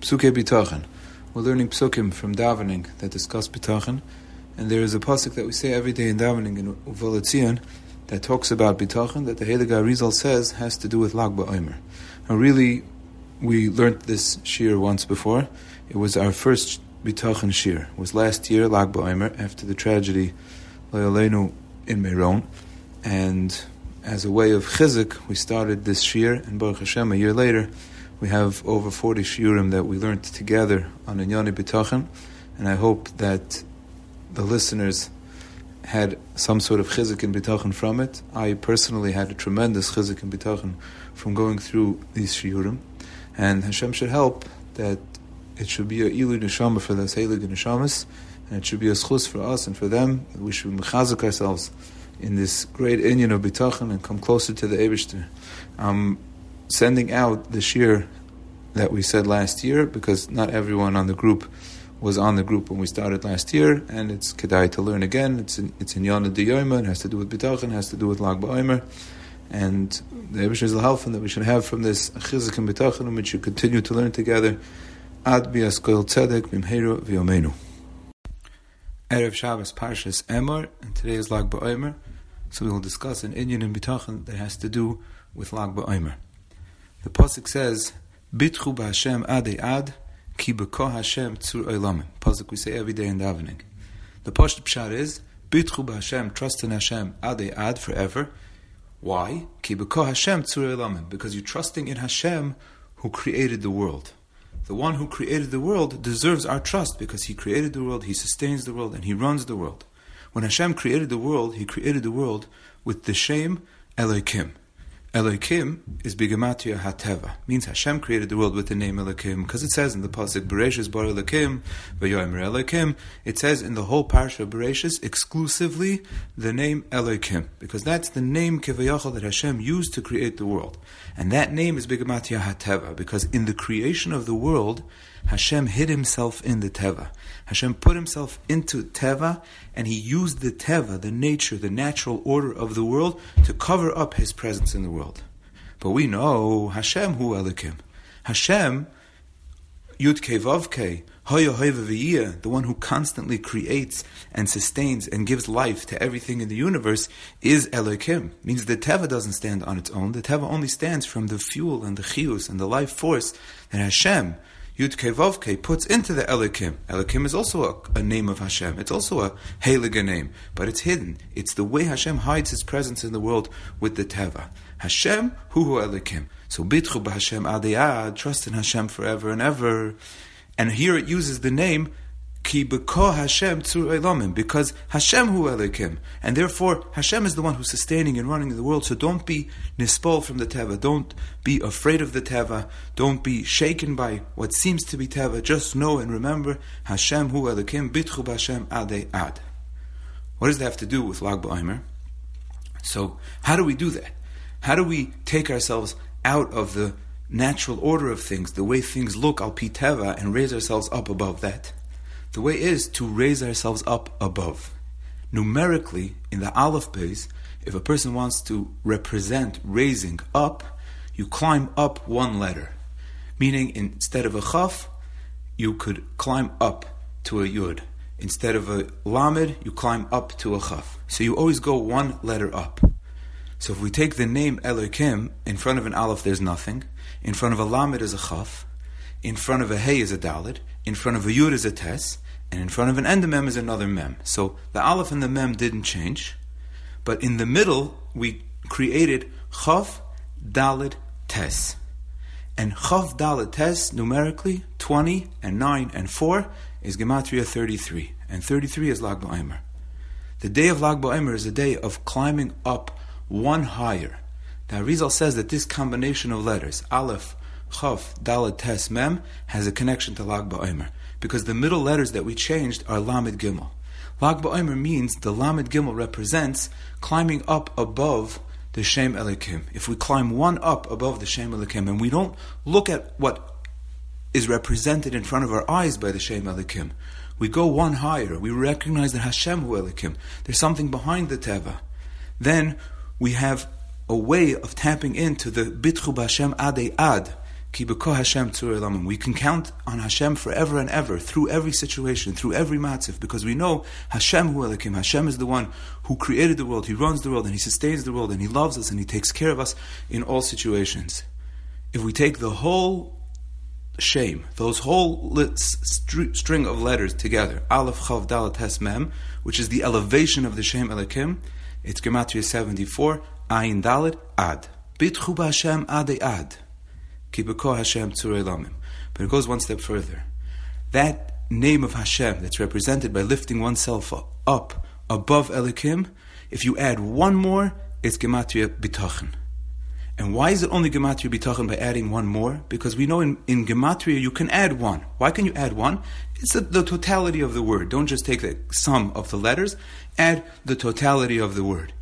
Psuke Bitachon. We're learning psukim from davening that discuss bitachon, and there is a pasuk that we say every day in davening in Uva L'Tzion that talks about bitachon that the Heilige Arizal says has to do with Lag BaOmer. Now, really, we learned this shir once before. It was our first bitachon shir. It was last year Lag BaOmer after the tragedy Loyalenu in Meron, and as a way of chizik, we started this shir, and Baruch Hashem, a year later, we have over 40 shiurim that we learned together on Inyani B'tachon, and I hope that the listeners had some sort of chizik and bitachon from it. I personally had a tremendous chizik and bitachon from going through these shiurim, and Hashem should help that it should be a ilu neshama for the heilig neshamas, and it should be a schus for us and for them. We should mechazik ourselves in this great inyan of bitachon and come closer to the Eibushter. Um, sending out the shir that we said last year because not everyone on the group was on the group when we started last year, and it's kedai to learn again. It's in, it's in Yonah Diyoyma, it has to do with Bitachon, has to do with Lag BaOmer, and the Ebishir Zalhalfan that we should have from this Chizik and Bitachon, which should continue to learn together. Ad biaskoil tzedek bimheru v'yomenu. Erev Shabbos Parshas Emor, and today is Lag BaOmer, so we will discuss an Inyan in Bitachon that has to do with Lag BaOmer. The pasuk says, "Bitchu b'Hashem ade ad, ki b'ko Hashem tzur oilamim." Pasuk we say every day in davening. The pasuk pshat is, "Bitchu b'Hashem, trust in Hashem ade ad forever." Why? Ki b'ko Hashem tzur oilamim. Because you're trusting in Hashem, who created the world. The one who created the world deserves our trust because he created the world, he sustains the world, and he runs the world. When Hashem created the world, he created the world with the shame Elohim. Elohim is Bigamatria Hateva. Means Hashem created the world with the name Elohim. Because it says in the Pasuk, Bereshis Bar Elohim, Vayomer Elohim, it says in the whole parsha Bereshis exclusively the name Elohim. Because that's the name Kevayachal that Hashem used to create the world. And that name is Bigamatria Hateva. Because in the creation of the world, Hashem hid himself in the Teva. Hashem put himself into Teva, and he used the Teva, the nature, the natural order of the world, to cover up his presence in the world. But we know Hashem hu Elikim. Hashem, Yud Vavke, the one who constantly creates and sustains and gives life to everything in the universe, is Elohim. Means the Teva doesn't stand on its own. The Teva only stands from the fuel and the chius and the life force that Hashem, Yud puts into the Elikim. Elikim is also a, a, name of Hashem. It's also a Heilige name, but it's hidden. It's the way Hashem hides His presence in the world with the Teva. Hashem, Hu Hu Elikim. So Bitchu b'Hashem Adiyad, trust in Hashem forever and ever. And here it uses the name Ki Hashem because Hashem hu elikim, and therefore Hashem is the one who's sustaining and running the world. So don't be nispol from the teva. Don't be afraid of the teva. Don't be shaken by what seems to be teva. Just know and remember Hashem hu elikim bitchu b'Hashem ade ad. What does that have to do with Lag BaOmer? So how do we do that? How do we take ourselves out of the natural order of things, the way things look al pi teva, and raise ourselves up above that? The way is to raise ourselves up above. Numerically, in the Aleph Beis, if a person wants to represent raising up, you climb up one letter. Meaning, instead of a chaf, you could climb up to a yud. Instead of a lamed, you climb up to a chaf. So you always go one letter up. So if we take the name Elohim, in front of an aleph there's nothing, in front of a lamed is a chaf, in front of a hey is a dalit, in front of a yud is a tes, and in front of an endemem is another mem. So the aleph and the mem didn't change, but in the middle we created chav dalit tes. And chav dalit tes, numerically, 20 and 9 and 4 is Gematria 33. And 33 is Lag BaOmer. The day of Lag BaOmer is a day of climbing up one higher. The Arizal says that this combination of letters, Aleph, Chav, Dalet, Tes, Mem, has a connection to Lag BaOmer because the middle letters that we changed are Lamed Gimel. Lag BaOmer means the Lamed Gimel represents climbing up above the Shem Elikim. If we climb one up above the Shem Elikim and we don't look at what is represented in front of our eyes by the Shem Elikim, we go one higher. We recognize that Hashem Hu Elikim. There's something behind the Teva. Then we have a way of tapping into the Bitchu B'Hashem Ade Ad, We can count on Hashem forever and ever, through every situation, through every matzif, because we know Hashem hu Elikim. Hashem is the one who created the world, He runs the world, and He sustains the world, and He loves us, and He takes care of us in all situations. If we take the whole shame, those whole st- string of letters together, Aleph Chav Dalet Hes Mem, which is the elevation of the shame Elikim, it's Gematria 74, Ayin Dalet Ad. Bitchu Hashem Ade Ad. Hashem But it goes one step further. That name of Hashem that's represented by lifting oneself up above Elikim, if you add one more, it's Gematria Bitachon. And why is it only Gematria Bitachon by adding one more? Because we know in, in Gematria you can add one. Why can you add one? It's the, the totality of the word. Don't just take the sum of the letters, add the totality of the word.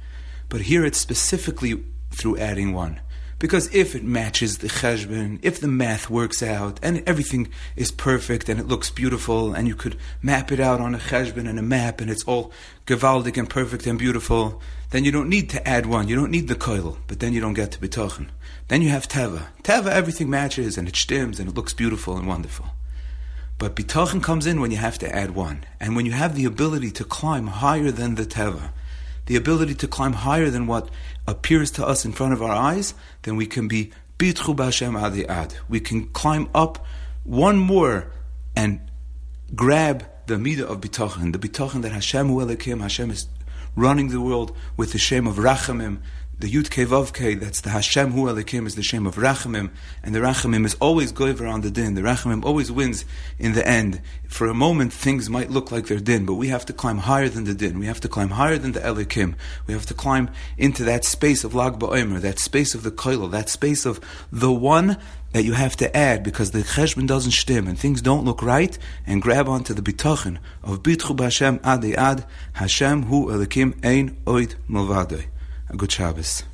But here it's specifically through adding one. Because if it matches the cheshbon, if the math works out, and everything is perfect and it looks beautiful, and you could map it out on a cheshbon and a map, and it's all gewaldig and perfect and beautiful, then you don't need to add one. You don't need the koil, but then you don't get to bitochen. Then you have teva. Teva, everything matches and it stims and it looks beautiful and wonderful. But bitochen comes in when you have to add one, and when you have the ability to climb higher than the teva the ability to climb higher than what appears to us in front of our eyes, then we can be bitchu b'Hashem adi ad. We can climb up one more and grab the midah of bitachon, the bitachon that Hashem hu Hashem is running the world with the shame of rachamim, the Yud Ke that's the Hashem Hu Elikim, is the shame of Rachamim, and the Rachamim is always goiver on the din. The Rachamim always wins in the end. For a moment, things might look like they're din, but we have to climb higher than the din. We have to climb higher than the Elikim. We have to climb into that space of Lag Ba'omer, that space of the Koil, that space of the one that you have to add because the cheshbon doesn't stim and things don't look right, and grab onto the bitachon of bitchu b'Hashem ad ad Hashem hu elikim ein oid milvadoi. A good Shabbos.